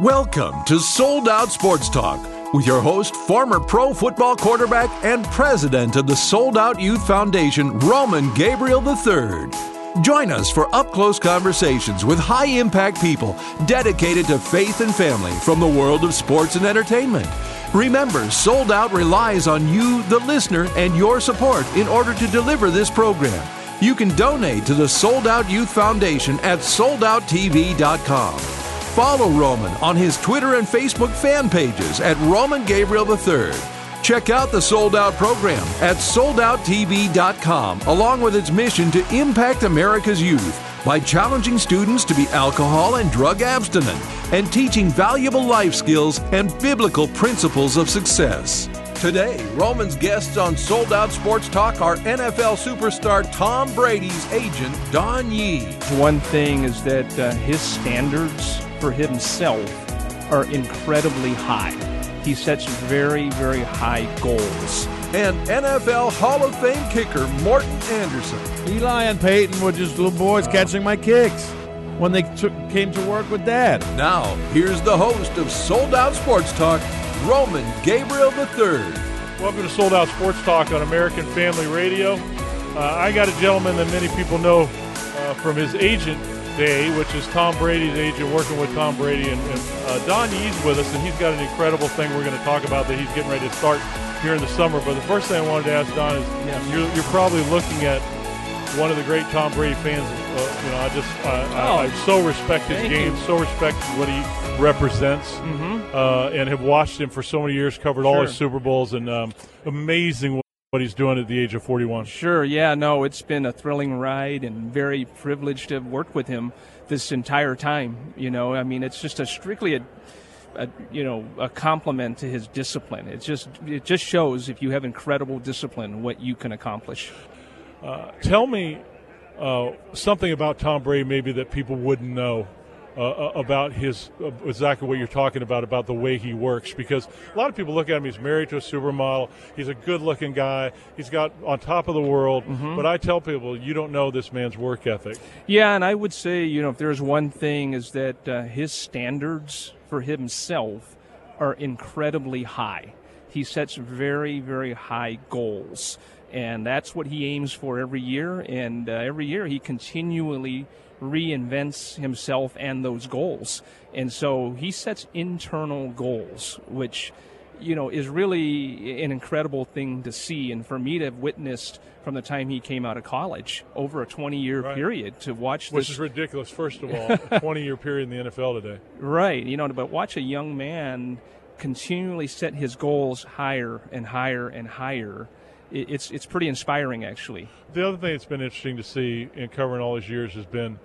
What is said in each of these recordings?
Welcome to Sold Out Sports Talk with your host, former pro football quarterback and president of the Sold Out Youth Foundation, Roman Gabriel III. Join us for up close conversations with high impact people dedicated to faith and family from the world of sports and entertainment. Remember, Sold Out relies on you, the listener, and your support in order to deliver this program. You can donate to the Sold Out Youth Foundation at soldouttv.com. Follow Roman on his Twitter and Facebook fan pages at Roman Gabriel III. Check out the Sold Out program at soldouttv.com, along with its mission to impact America's youth by challenging students to be alcohol and drug abstinent and teaching valuable life skills and biblical principles of success. Today, Roman's guests on Sold Out Sports Talk are NFL superstar Tom Brady's agent, Don Yee. One thing is that uh, his standards for himself are incredibly high. He sets very, very high goals. And NFL Hall of Fame kicker Morten Andersen. Eli and Peyton were just little boys catching my kicks when they took, came to work with Dad. Now, here's the host of Sold Out Sports Talk, Roman Gabriel III. Welcome to Sold Out Sports Talk on American Family Radio. Uh, I got a gentleman that many people know uh, from his agent day, which is Tom Brady's agent, working with Tom Brady. And, and uh, Don Yee's with us, and he's got an incredible thing we're going to talk about that he's getting ready to start here in the summer. But the first thing I wanted to ask Don is yes. you're, you're, probably looking at one of the great Tom Brady fans. Uh, you know, I just I, oh, I, I so respect his game, you. so respect what he represents, mm-hmm. uh, and have watched him for so many years, covered sure. all his Super Bowls, and um, amazing what he's doing at the age of 41. Sure, yeah, no, it's been a thrilling ride and very privileged to have worked with him this entire time. You know, I mean, it's just a strictly a, a you know a compliment to his discipline. It just it just shows if you have incredible discipline what you can accomplish. Uh, tell me uh, something about Tom Brady, maybe that people wouldn't know uh, about his uh, exactly what you're talking about about the way he works because a lot of people look at him he's married to a supermodel he's a good looking guy he's got on top of the world mm-hmm. but i tell people you don't know this man's work ethic yeah and i would say you know if there's one thing is that uh, his standards for himself are incredibly high he sets very very high goals and that's what he aims for every year and uh, every year he continually reinvents himself and those goals. And so he sets internal goals, which you know is really an incredible thing to see and for me to have witnessed from the time he came out of college over a 20 year right. period to watch which this. is ridiculous first of all 20 year period in the NFL today right you know but watch a young man continually set his goals higher and higher and higher it's it's pretty inspiring actually. The other thing that's been interesting to see in covering all these years has been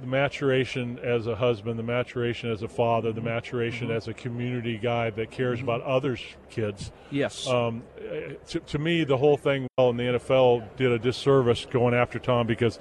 the maturation as a husband, the maturation as a father, the maturation mm-hmm. as a community guy that cares mm-hmm. about others' kids. Yes. Um, to, to, me, the whole thing well in the NFL did a disservice going after Tom because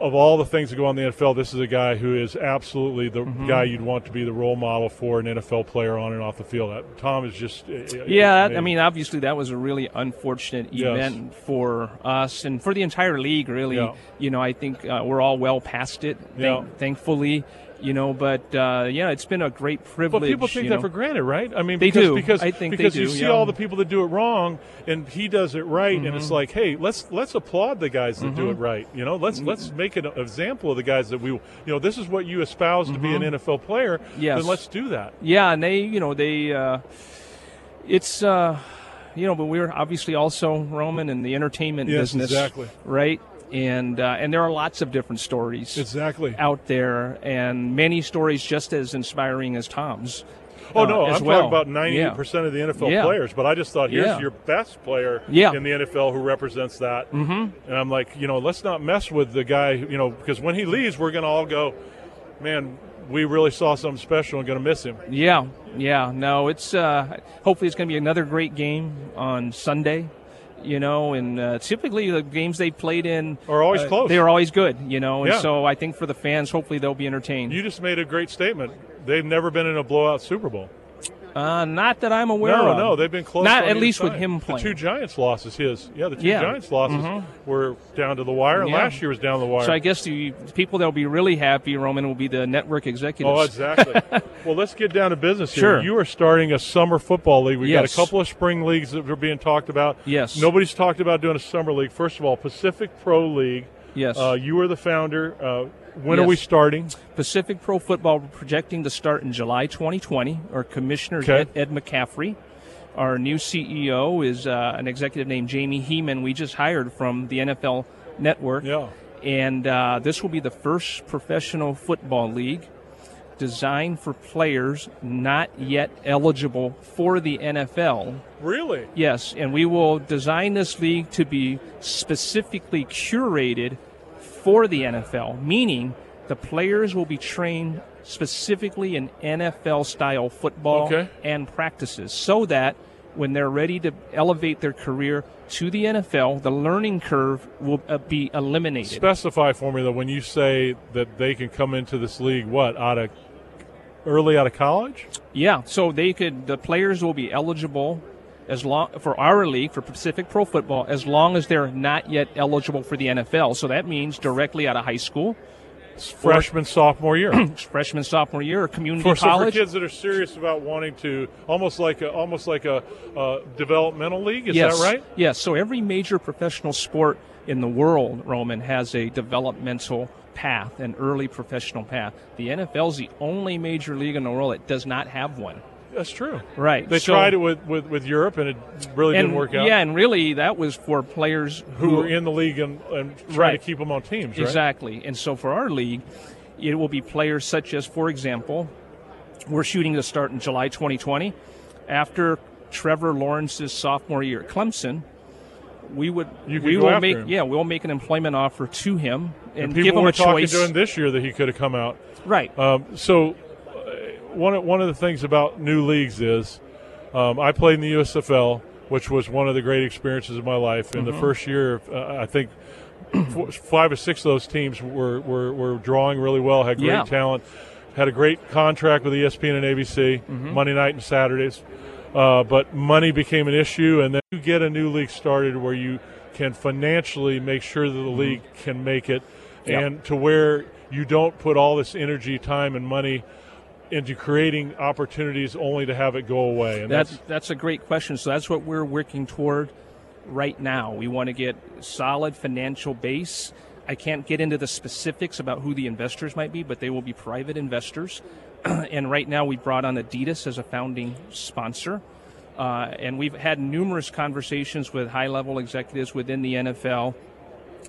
of all the things that go on in the NFL, this is a guy who is absolutely the mm-hmm. guy you'd want to be the role model for an NFL player on and off the field. Tom is just yeah. I mean, obviously that was a really unfortunate event yes. for us and for the entire league. Really, yeah. you know, I think uh, we're all well past it. Thank, yeah. Thankfully, you know. But uh, yeah, it's been a great privilege. But people take that know. for granted, right? I mean, they because, do. because I think because you see yeah. all the people that do it wrong, and he does it right, mm-hmm. and it's mm-hmm. like, hey, let's let's applaud the guys that mm-hmm. do it mm-hmm. right. You know, let's mm-hmm. let's make an example of the guys that we, you know, this is what you espouse to be an. NFL player. Yes. then let's do that. Yeah, and they, you know, they, uh, it's. Uh, you know, but we're obviously also Roman in the entertainment yes, business, exactly. right? And uh, and there are lots of different stories exactly out there, and many stories just as inspiring as Tom's. Oh no, uh, I'm well. talking about 98 yeah. percent of the NFL yeah. players. But I just thought here's yeah. your best player in the NFL who represents that. Mm-hmm. And I'm like, you know, let's not mess with the guy. You know, because when he leaves, we're going to all go, man. We really saw something special and going to miss him. Yeah, yeah. No, it's uh, hopefully it's going to be another great game on Sunday you know, and uh, typically the games they played in are always uh, close. They are always good, you know, and yeah. so I think for the fans, hopefully they'll be entertained. You just made a great statement. They've never been in a blowout Super Bowl. Uh, not that I'm aware no, of. No, no, they've been close. Not at least time. with him playing. The two Giants losses, his yeah, the two yeah. Giants losses mm-hmm. were down to the wire, yeah. last year was down the wire. So I guess the people that'll be really happy, Roman, will be the network executives. Oh, exactly. Well, let's get down to business here. Sure. You are starting a summer football league. We've Yes. got a couple of spring leagues that are being talked about. Yes. Nobody's talked about doing a summer league. First of all, Pacific Pro League. Yes. Uh, you are the founder. Uh, when are we starting? Pacific Pro Football, we're projecting to start in July 2020. Our commissioner is Okay. Ed, Ed McCaffrey. Our new CEO is uh, an executive named Jamie Heeman. We just hired from the NFL Network. Yeah. And uh, this will be the first professional football league designed for players not yet eligible for the NFL. Really? Yes, and we will design this league to be specifically curated for the NFL, meaning the players will be trained specifically in NFL style football Okay. and practices so that when they're ready to elevate their career to the NFL, the learning curve will uh, be eliminated. Specify for me though when you say that they can come into this league. What out of early out of college? Yeah, so they could the players will be eligible as long for our league for Pacific Pro Football as long as they're not yet eligible for the NFL. So that means directly out of high school, Freshman, sophomore year. freshman, sophomore year, or community for, so for college. kids that are serious about wanting to almost like a almost like a uh, developmental league. Is yes, that right? Yes. So every major professional sport in the world, Roman, has a developmental path, an early professional path. The NFL is the only major league in the world that does not have one. That's true. Right. They So- tried it with, with, with Europe and it really and didn't work out. yeah, and really that was for players who were in the league and, and trying Right. to keep them on teams, right? Exactly. And so for our league, it will be players such as, for example, we're shooting to start in July 2020. After Trevor Lawrence's sophomore year at Clemson, we would we will make him. yeah we'll make an employment offer to him and, And give him were a choice. him this year that he could have come out. right. Um, so, uh, one of, one of the things about new leagues is um, I played in the USFL, which was one of the great experiences of my life. In Mm-hmm. the first year, uh, I think four, five or six of those teams were, were, were drawing really well, had great Yeah. talent, had a great contract with ESPN and ABC, Mm-hmm. Monday night and Saturdays. Uh, but money became an issue, and then you get a new league started where you can financially make sure that the league can make it, Mm-hmm. And to where you don't put all this energy, time, and money into creating opportunities only to have it go away. And That's that's, that's a great question. So that's what we're working toward right now. We want to get solid financial base. I can't get into the specifics about who the investors might be, but they will be private investors. and right now, we brought on Adidas as a founding sponsor. Uh, and we've had numerous conversations with high level executives within the NFL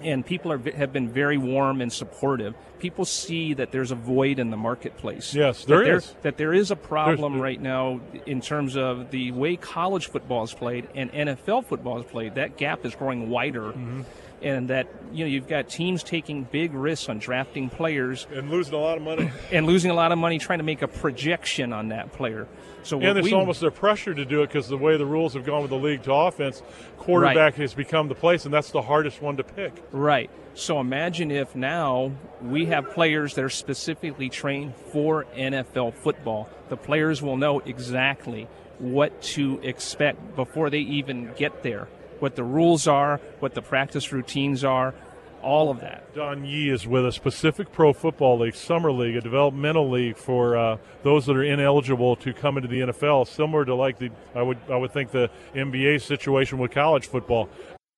and people are, have been very warm and supportive. People see that there's a void in the marketplace. Yes, That there is. That there is a problem There's- right now in terms of the way college football is played and NFL football is played. That gap is growing wider, Mm-hmm. And that you know you've got teams taking big risks on drafting players and losing a lot of money. and losing a lot of money trying to make a projection on that player. So and it's we, almost a pressure to do it because the way the rules have gone with the league to offense, quarterback has become the place, and that's the hardest one to pick. Right. So imagine if now we have players that are specifically trained for NFL football. The players will know exactly what to expect before they even get there, what the rules are, what the practice routines are, all of that. Don Yee is with us. Pacific Pro Football League, Summer League, a developmental league for uh, those that are ineligible to come into the NFL, similar to like the I would I would think the NBA situation with college football.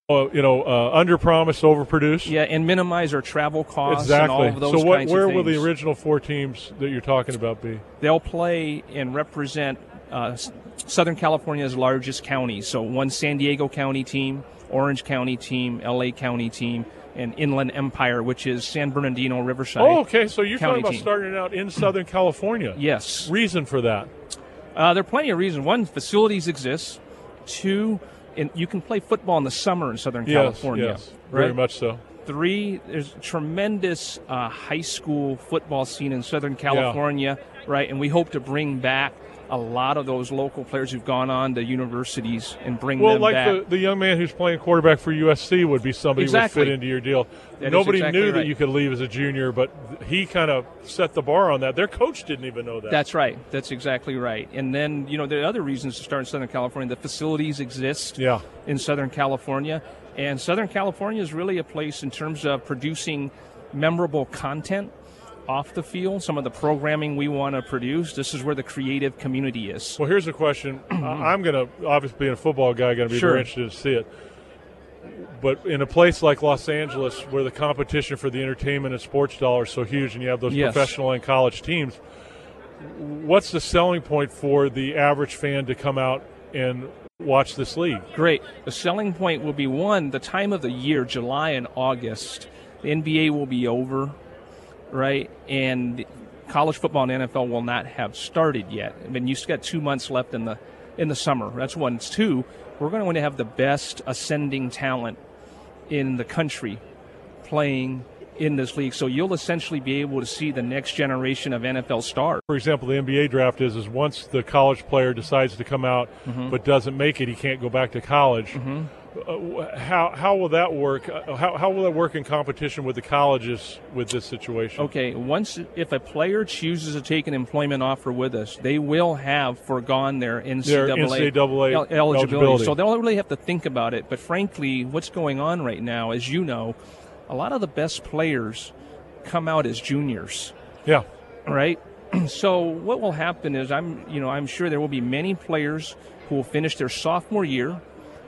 Uh, you know, uh, under promise, over produce. Yeah, and minimize our travel costs and Exactly. all of those so, what, where will the original four teams that you're talking about be? They'll play and represent uh, Southern California's largest counties. So one San Diego County team, Orange County team, LA County team, and Inland Empire, which is San Bernardino, Riverside. Oh, okay. So you're County talking about team. starting out in Southern California. Yes. Reason for that? Uh, there are plenty of reasons. One, facilities exist. Two, in, you can play football in the summer in Southern Yes, California. yes, very much so. Three, there's a tremendous uh, high school football scene in Southern California, right? And we hope to bring back a lot of those local players who've gone on to universities and bring Well, them like back. the, the young man who's playing quarterback for USC would be somebody who would fit into your deal. That Nobody exactly knew that you could leave as a junior, but he kind of set the bar on that. Their coach didn't even know that. That's right. That's exactly right. And then, you know, there are other reasons to start in Southern California. The facilities exist Yeah. in Southern California. And Southern California is really a place in terms of producing memorable content off the field, some of the programming we want to produce. This is where the creative community is. Well, here's a question. I'm going to, obviously, being a football guy, going to be Sure. very interested to see it. But in a place like Los Angeles, where the competition for the entertainment and sports dollars is so huge, and you have those Yes. professional and college teams, what's the selling point for the average fan to come out and watch this league? Great. The selling point will be one, the time of the year, July and August. The NBA will be over, right? And college football and NFL will not have started yet. I mean, you've got two months left in the in the summer. That's one. It's two. We're going to have the best ascending talent in the country playing in this league. So you'll essentially be able to see the next generation of NFL stars. For example, the NBA draft is is once the college player decides to come out Mm-hmm. but doesn't make it, he can't go back to college. Uh, how how will that work? Uh, How how will that work in competition with the colleges with this situation? Okay, once if a player chooses to take an employment offer with us, they will have foregone their Their NCAA, NCAA el- eligibility. eligibility. So they'll really have to think about it. But frankly, what's going on right now, as you know, a lot of the best players come out as juniors, Yeah. right? so what will happen is I'm, you know, I'm sure there will be many players who will finish their sophomore year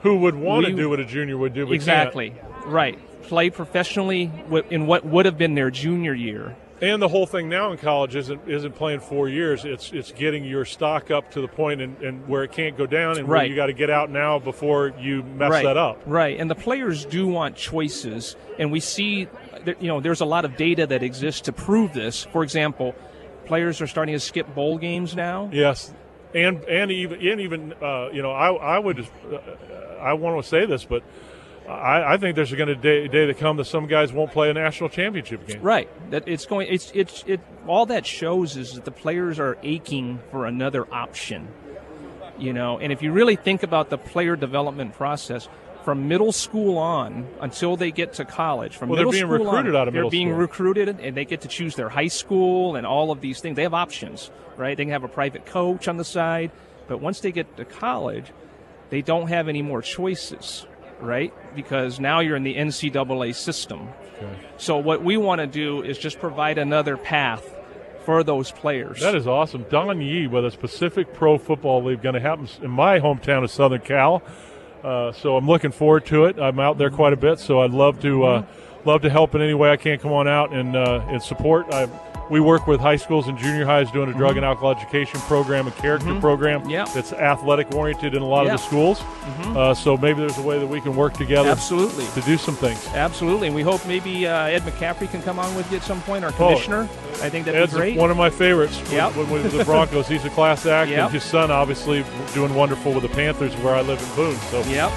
Who would want to do what a junior would do? Exactly right, play professionally in what would have been their junior year. And the whole thing now in college isn't isn't playing four years. It's it's getting your stock up to the point and, and where it can't go down, and where Right. you got to get out now before you mess right, that up. Right, and the players do want choices, and we see, that, you know, there's a lot of data that exists to prove this. For example, players are starting to skip bowl games now. Yes, and and even and even uh, you know I I would uh, I want to say this, but I, I think there's going to day, day to come that some guys won't play a national championship game. Right, that it's going. It's it's it. All that shows is that the players are aching for another option. You know, and if you really think about the player development process. From middle school on until they get to college, from Well, they're middle being school recruited on, out of they're being school. recruited, and they get to choose their high school and all of these things. They have options, right? They can have a private coach on the side, but once they get to college, they don't have any more choices, right? Because now you're in the NCAA system. So what we want to do is just provide another path for those players. That is awesome. Don Yee with a Pacific Pro Football League going to happen in my hometown of Southern Cal. Uh, so I'm looking forward to it. I'm out there quite a bit, so I'd love to uh, love to help in any way I can. Come on out and uh, and support. I, we work with high schools and junior highs doing a drug and alcohol education program, a character program Yeah. that's athletic oriented in a lot Yeah. of the schools. Uh, so maybe there's a way that we can work together Absolutely. to do some things. Absolutely. And we hope maybe uh, Ed McCaffrey can come on with you at some point, our Oh, commissioner. I think that'd Ed's be great. one of my favorites Yep. with, with the Broncos. He's a class act, Yep. and his son obviously doing wonderful with the Panthers, where I live in Boone. So, Yep.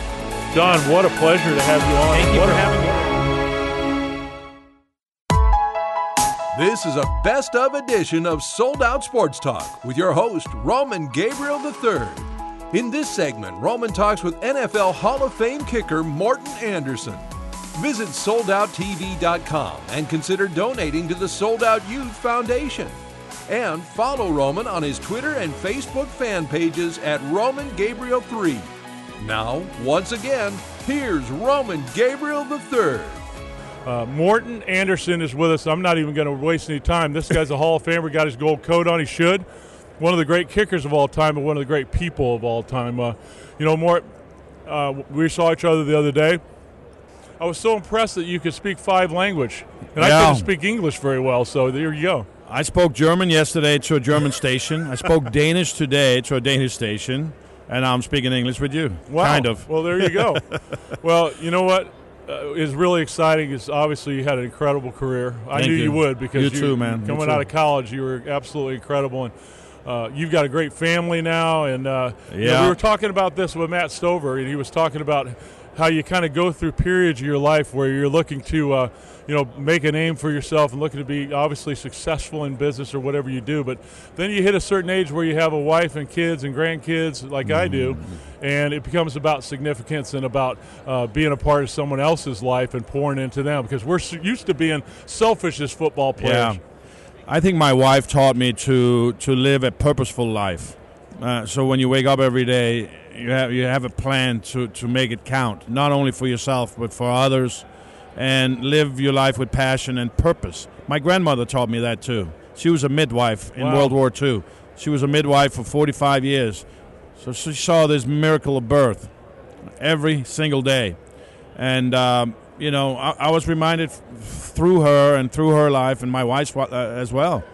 Don, what a pleasure to have you on. Thank you What for having me. This is a best of edition of Sold Out Sports Talk with your host, Roman Gabriel III. In this segment, Roman talks with NFL Hall of Fame kicker Morten Andersen. Visit soldouttv.com and consider donating to the Sold Out Youth Foundation. And follow Roman on his Twitter and Facebook fan pages at Roman Gabriel 3. Now, once again, here's Roman Gabriel III. Uh, Morten Andersen is with us. I'm not even going to waste any time. This guy's a Hall of Famer. Got his gold coat on. He should. One of the great kickers of all time, but one of the great people of all time. Uh, you know, Mort, uh, we saw each other the other day. I was so impressed that you could speak five language, and I Yeah. couldn't speak English very well. So there you go. I spoke German yesterday to a German station. I spoke Danish today to a Danish station, and I'm speaking English with you. Wow. Kind of. Well, there you go. well, you know what uh, is really exciting is obviously you had an incredible career. I Thank knew you. you. would because You too, man. You Coming too. out of college, you were absolutely incredible, and uh, you've got a great family now. And uh, you know, Yeah. we were talking about this with Matt Stover, and he was talking about how you kind of go through periods of your life where you're looking to. Uh, you know, make a name for yourself and looking to be obviously successful in business or whatever you do. But then you hit a certain age where you have a wife and kids and grandkids, like I do, and it becomes about significance and about uh, being a part of someone else's life and pouring into them because we're used to being selfish as football players. Yeah. I think my wife taught me to to live a purposeful life. Uh, so when you wake up every day, you have you have a plan to to make it count, not only for yourself but for others, and live your life with passion and purpose. My grandmother taught me that too. She was a midwife in Wow. World War II. She was a midwife for 45 years. So she saw this miracle of birth every single day. And, um, you know, I, I was reminded f- through her and through her life and my wife's uh, as well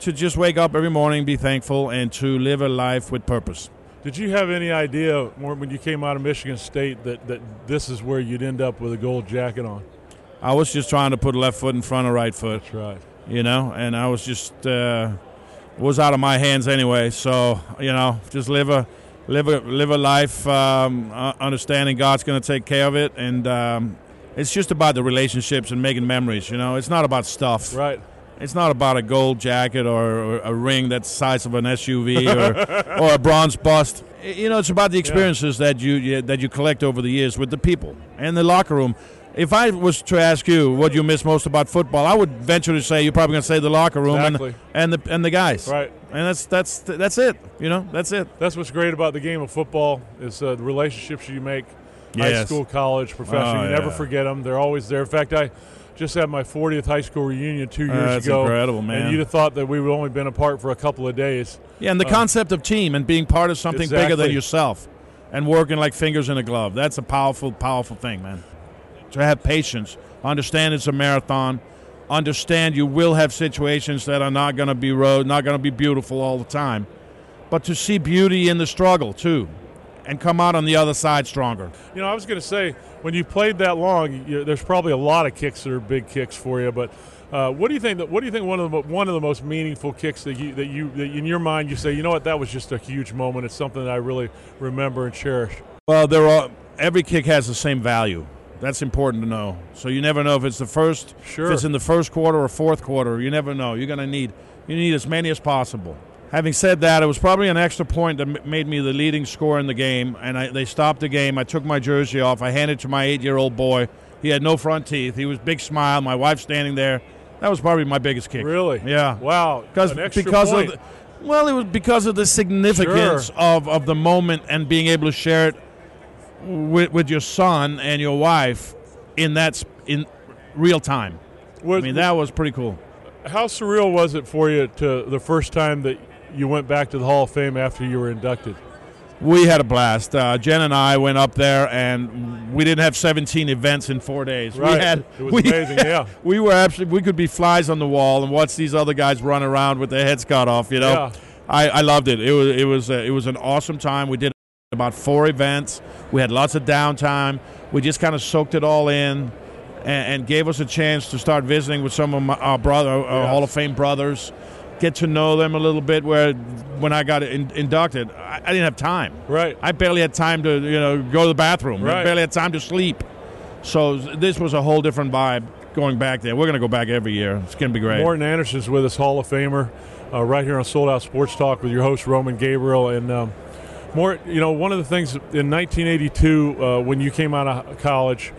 to just wake up every morning, be thankful, and to live a life with purpose. Did you have any idea when when you came out of Michigan State that, that this is where you'd end up with a gold jacket on? I was just trying to put left foot in front of right foot. That's right. you know, and I was just uh, was out of my hands anyway. So you know, just live a live a live a life, um, uh, understanding God's going to take care of it, and um, it's just about the relationships and making memories. You know, it's not about stuff. Right. It's not about a gold jacket or, a ring that's the size of an SUV or, or a bronze bust. You know, it's about the experiences that you, you that you collect over the years with the people and the locker room. If I was to ask you what you miss most about football, I would venture to say you're probably going to say the locker room Exactly. and, and the and the guys. Right. And that's that's that's it. You know, that's it. That's what's great about the game of football is uh, the relationships you make. High school, college, professional. Oh, you never forget them. They're always there. In fact, I just had my 40th high school reunion two years that's ago. incredible, man. And you'd have thought that we would only been apart for a couple of days. Yeah, and the uh, concept of team and being part of something bigger than yourself and working like fingers in a glove. That's a powerful, powerful thing, man. To have patience, understand it's a marathon, understand you will have situations that are not going to be road, not going to be beautiful all the time, but to see beauty in the struggle too, and come out on the other side stronger. You know, I was going to say when you played that long, you, there's probably a lot of kicks that are big kicks for you. But uh, what do you think? That, what do you think one of the one of the most meaningful kicks that you that you that in your mind you say, you know what, that was just a huge moment. It's something that I really remember and cherish. Well, there are every kick has the same value. That's important to know. So you never know if it's the first, Sure. if it's in the first quarter or fourth quarter. You never know. You're going to need you need as many as possible. Having said that, it was probably an extra point that made me the leading scorer in the game, and I, they stopped the game. I took my jersey off. I handed it to my eight-year-old boy. He had no front teeth. He was big smile. My wife standing there. That was probably my biggest kick. Really? Yeah. Wow. Because because point. of the, well, it was because of the significance Sure. of, of the moment and being able to share it with, with your son and your wife in that in real time. Was- I mean, that was pretty cool. how surreal was it for you to the first time that you went back to the Hall of Fame after you were inducted? We had a blast. Uh, Jen and I went up there, and we didn't have 17 events in four days. Right. We had It was we amazing, yeah. we were absolutely we could be flies on the wall and watch these other guys run around with their heads cut off. You know, Yeah. I, I loved it. It was it was uh, it was an awesome time. We did about four events. We had lots of downtime. We just kind of soaked it all in, and, and gave us a chance to start visiting with some of my, our brother, our Yes. Hall of Fame brothers. Get to know them a little bit. Where when I got in, inducted, I, I didn't have time. Right. I barely had time to you know go to the bathroom. I Right. barely had time to sleep. So this was a whole different vibe going back there. We're going to go back every year. It's going to be great. Morten Andersen's with us, Hall of Famer, uh, right here on Sold Out Sports Talk with your host Roman Gabriel. And um, more, you know, one of the things in 1982 uh, when you came out of college,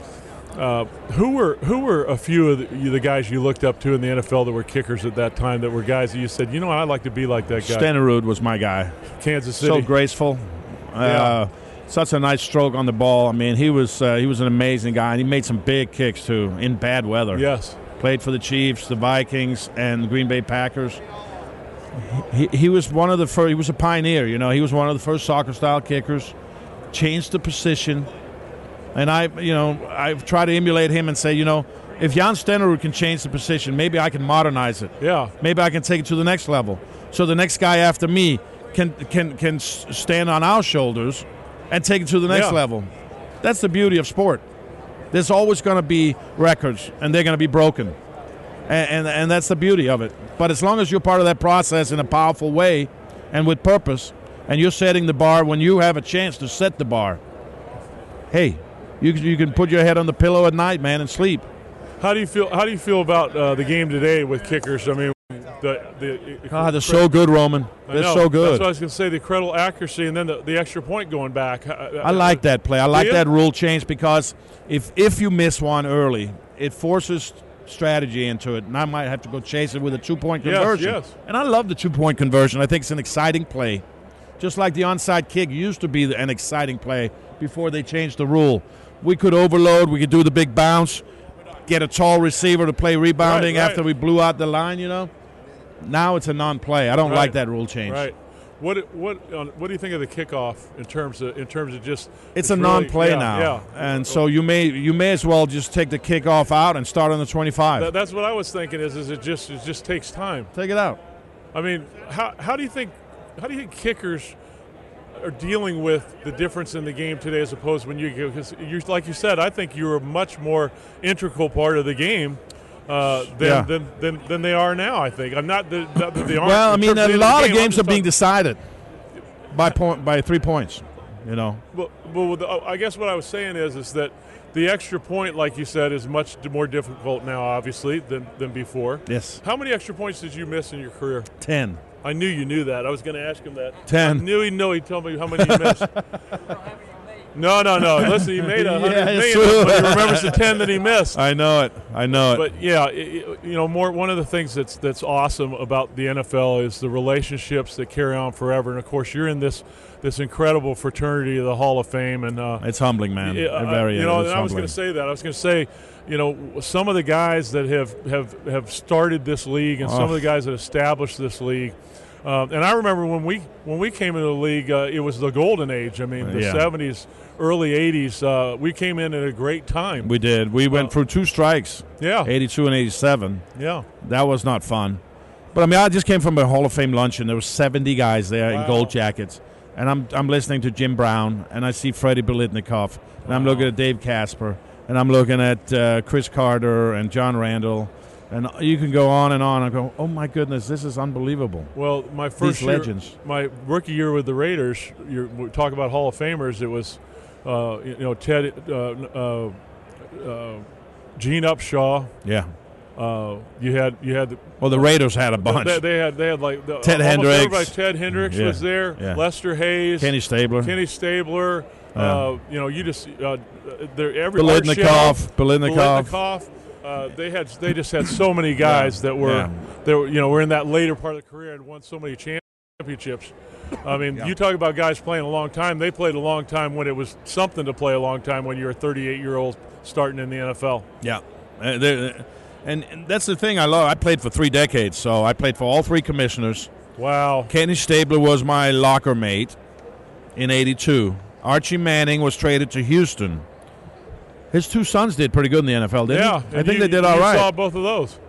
uh, who were who were a few of the, the guys you looked up to in the NFL that were kickers at that time? That were guys that you said, you know, what, I'd like to be like that guy. Stenerud was my guy. Kansas City. So graceful. Yeah. Uh, such a nice stroke on the ball. I mean, he was uh, he was an amazing guy, and he made some big kicks too in bad weather. Yes. Played for the Chiefs, the Vikings, and the Green Bay Packers. He, he was one of the first. He was a pioneer. You know, he was one of the first soccer style kickers. Changed the position, and I, you know, I've tried to emulate him and say, you know, if Jan Stenerud can change the position, maybe I can modernize it Yeah. maybe I can take it to the next level. So the next guy after me can can can stand on our shoulders and take it to the next Yeah. level. That's the beauty of sport. There's always going to be records, and they're going to be broken, and, and and that's the beauty of it. But as long as you're part of that process in a powerful way and with purpose, and you're setting the bar when you have a chance to set the bar, hey, you can- you can put your head on the pillow at night, man, and sleep. How do you feel? How do you feel about uh, the game today with kickers? I mean, the the God, they're so good, Roman. I They're know. so That's what I was going to say. The incredible accuracy, and then the, the extra point going back. I like that play. I like you? that rule change because if if you miss one early, it forces strategy into it, and I might have to go chase it with a two point conversion. Yes, yes. And I love the two point conversion. I think it's an exciting play, just like the onside kick used to be an exciting play before they changed the rule. We could overload. We could do the big bounce, get a tall receiver to play rebounding Right, right. after we blew out the line. You know, now it's a non-play. I don't Right. like that rule change. Right. What what um, what do you think of the kickoff in terms of in terms of just It's a really- non-play yeah, now, Yeah. and so you may you may as well just take the kickoff out and start on the 25. That- that's what I was thinking. Is is it just it just takes time. take it out. I mean, how how do you think how do you think kickers are dealing with the difference in the game today as opposed to when you because you like you said, I think you're a much more integral part of the game. Uh, than, Yeah. than, than, than they are now. I think I'm not that, not that they aren't. Well, I mean, a lot of game, games are being decided by point by three points. You know, Well, well the, I guess what I was saying is, is that the extra point, like you said, is much more difficult now, obviously, than, than before. yes, How many extra points did you miss in your career? ten. I knew you knew that. I was going to ask him that. Ten. I knew he'd know. He'd tell me how many you missed. no, no, no. Listen, he made a hundred Yeah, million, true. but he remembers the ten that he missed. I know it. I know it. But yeah, i i you know, more one of the things that's that's awesome about the NFL is the relationships that carry on forever. And of course, you're in this this incredible fraternity of the Hall of Fame, and uh, it's humbling, man. It uh, very you know, is and I was going to say that. I was going to say, you know, some of the guys that have, have, have started this league and some of Oh. the guys that established this league. Um, and I remember when we when we came into the league, uh, it was the golden age. I mean, the Yeah. '70s, early '80s. Uh, we came in at a great time. We did. We went Uh, through two strikes, yeah, 82 and 87. yeah. That was not fun. But I mean, I just came from a Hall of Fame luncheon. There was 70 guys there Wow. in gold jackets, and I'm I'm listening to Jim Brown, and I see Freddie Biletnikoff, and I'm looking at Dave Casper, and I'm looking at uh, Cris Carter and John Randle, and you can go on and on. I go, oh my goodness, this is unbelievable. Well, my first These year, legends. my rookie year with the Raiders, you're, we talk about Hall of Famers. It was, uh, you know, Ted, uh, uh, uh, Gene Upshaw. Yeah. Uh, you had you had the, Well, the Raiders had a bunch. They, they had they had like the, Ted Hendricks. Ted Hendricks Yeah. was there. Yeah. Lester Hayes, Kenny Stabler, Kenny Stabler. Uh, you know, you just uh, there every Biletnikoff, Art Shell, Biletnikoff. Biletnikoff. Uh, they had they just had so many guys that were Yeah. that were you know were in that later part of the career and won so many championships. I mean, Yeah. you talk about guys playing a long time. They played a long time when it was something to play a long time when you're a 38 year old starting in the NFL. Yeah, Uh, and, and that's the thing I love. I played for three decades, so I played for all three commissioners. Wow. Kenny Stabler was my locker mate in '82. Archie Manning was traded to Houston. His two sons did pretty good in the NFL, didn't Yeah, they? I think you- they did all you right. Saw both of those.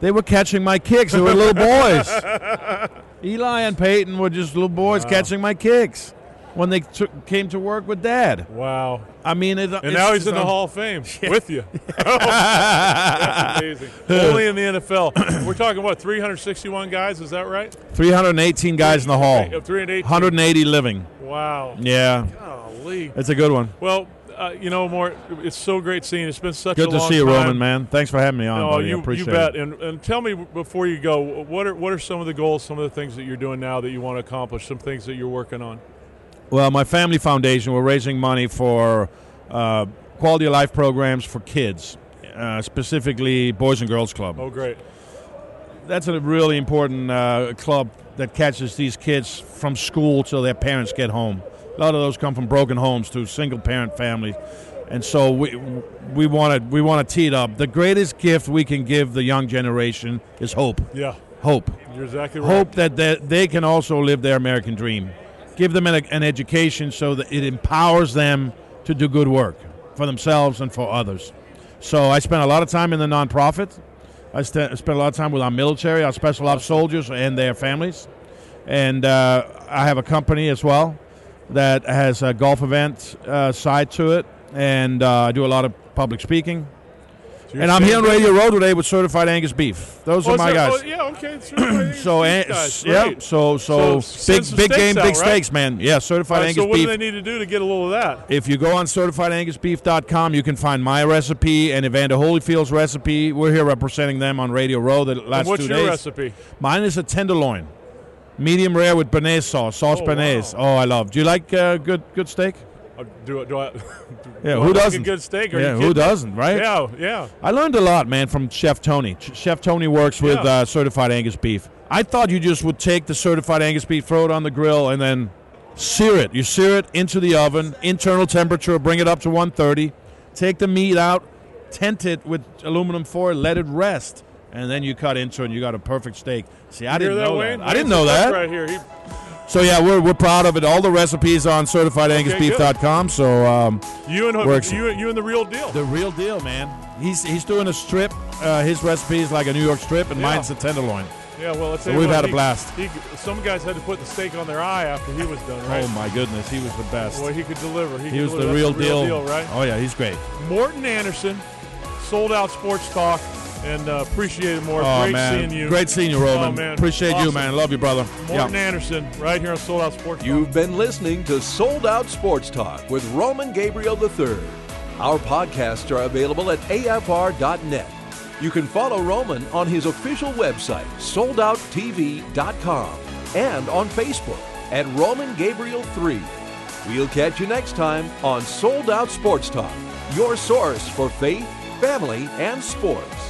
They were catching my kicks. They were little boys. Eli and Peyton were just little boys catching my kicks when they took, came to work with Dad. Wow. I mean, it, And now he's in the Hall of Fame with you. That's amazing. Only in the NFL. We're talking what 361 guys. Is that right? 318 guys in the hall, Uh, 308. 180 living. Wow. Yeah, Golly. it's a good one. Well, uh, you know, more. It's so great seeing. you. It's been such a Good a to see you, time. Roman, man. Thanks for having me on. No, buddy. I you, appreciate you bet. And, and tell me before you go, what are what are some of the goals, some of the things that you're doing now that you want to accomplish, some things that you're working on? Well, my family foundation, we're raising money for uh, quality of life programs for kids, uh, specifically Boys and Girls Club. Oh, great. That's a really important uh, club that catches these kids from school till their parents get home. A lot of those come from broken homes to single parent families. And so we we want to we want to tee it up. The greatest gift we can give the young generation is hope. Yeah, Hope. you're exactly right. hope that they, they can also live their American dream. Give them an, an education so that it empowers them to do good work for themselves and for others. So I spent a lot of time in the nonprofit. I st- spent a lot of time with our military, our special ops soldiers, and their families. And uh, I have a company as well that has a golf event uh, side to it, and uh, I do a lot of public speaking. So And I'm here on Radio Row today with Certified Angus Beef. Those Oh, are my guys. oh, yeah, okay. So, an- guys, yeah, great. so so, So big big game, out, big right? steaks, man. Yeah, certified right, Angus beef. so what beef. do they need to do to get a little of that? if you go on certifiedangusbeef.com, you can find my recipe and Evander Holyfield's recipe. We're here representing them on Radio Row the last and what's two your days. recipe? Mine is a tenderloin, medium rare with béarnaise sauce, sauce Oh, béarnaise. wow. Oh, I love. Do you like uh, good good steak? Uh, do, do I? Yeah, who I doesn't? A good steak? Yeah, who doesn't, right? Yeah, yeah. I learned a lot, man, from Chef Tony. Ch- Chef Tony works with Yeah. uh, certified Angus beef. I thought you just would take the certified Angus beef, throw it on the grill, and then sear it. You sear it into the oven, internal temperature, bring it up to 130, take the meat out, tent it with aluminum foil, let it rest, and then you cut into it and you got a perfect steak. See, I didn't that, know that. I didn't know the that. cook Right here. He, So yeah, we're, we're proud of it. All the recipes on certifiedangusbeef.com. So um, you and Works. you, you and the real deal. the real deal, man. He's he's doing a strip. Uh, his recipe is like a New York strip, and Yeah. mine's a tenderloin. yeah, well, let's So we've what, had a blast. He, some guys had to put the steak on their eye after he was done, right? Oh my goodness, he was the best. Boy, he could deliver. He, he could was the deliver. real, That's deal. right? Oh yeah, he's great. Morten Andersen, sold out sports talk, and uh, appreciate it more. Oh Great man, seeing you. great seeing you, Roman. Oh, man. Appreciate you, man. Love you, brother. Morten Yeah. Andersen, right here on Sold Out Sports Talk. You've been listening to Sold Out Sports Talk with Roman Gabriel III. Our podcasts are available at afr.net. You can follow Roman on his official website, soldouttv.com, and on Facebook at Roman Gabriel 3. We'll catch you next time on Sold Out Sports Talk, your source for faith, family, and sports.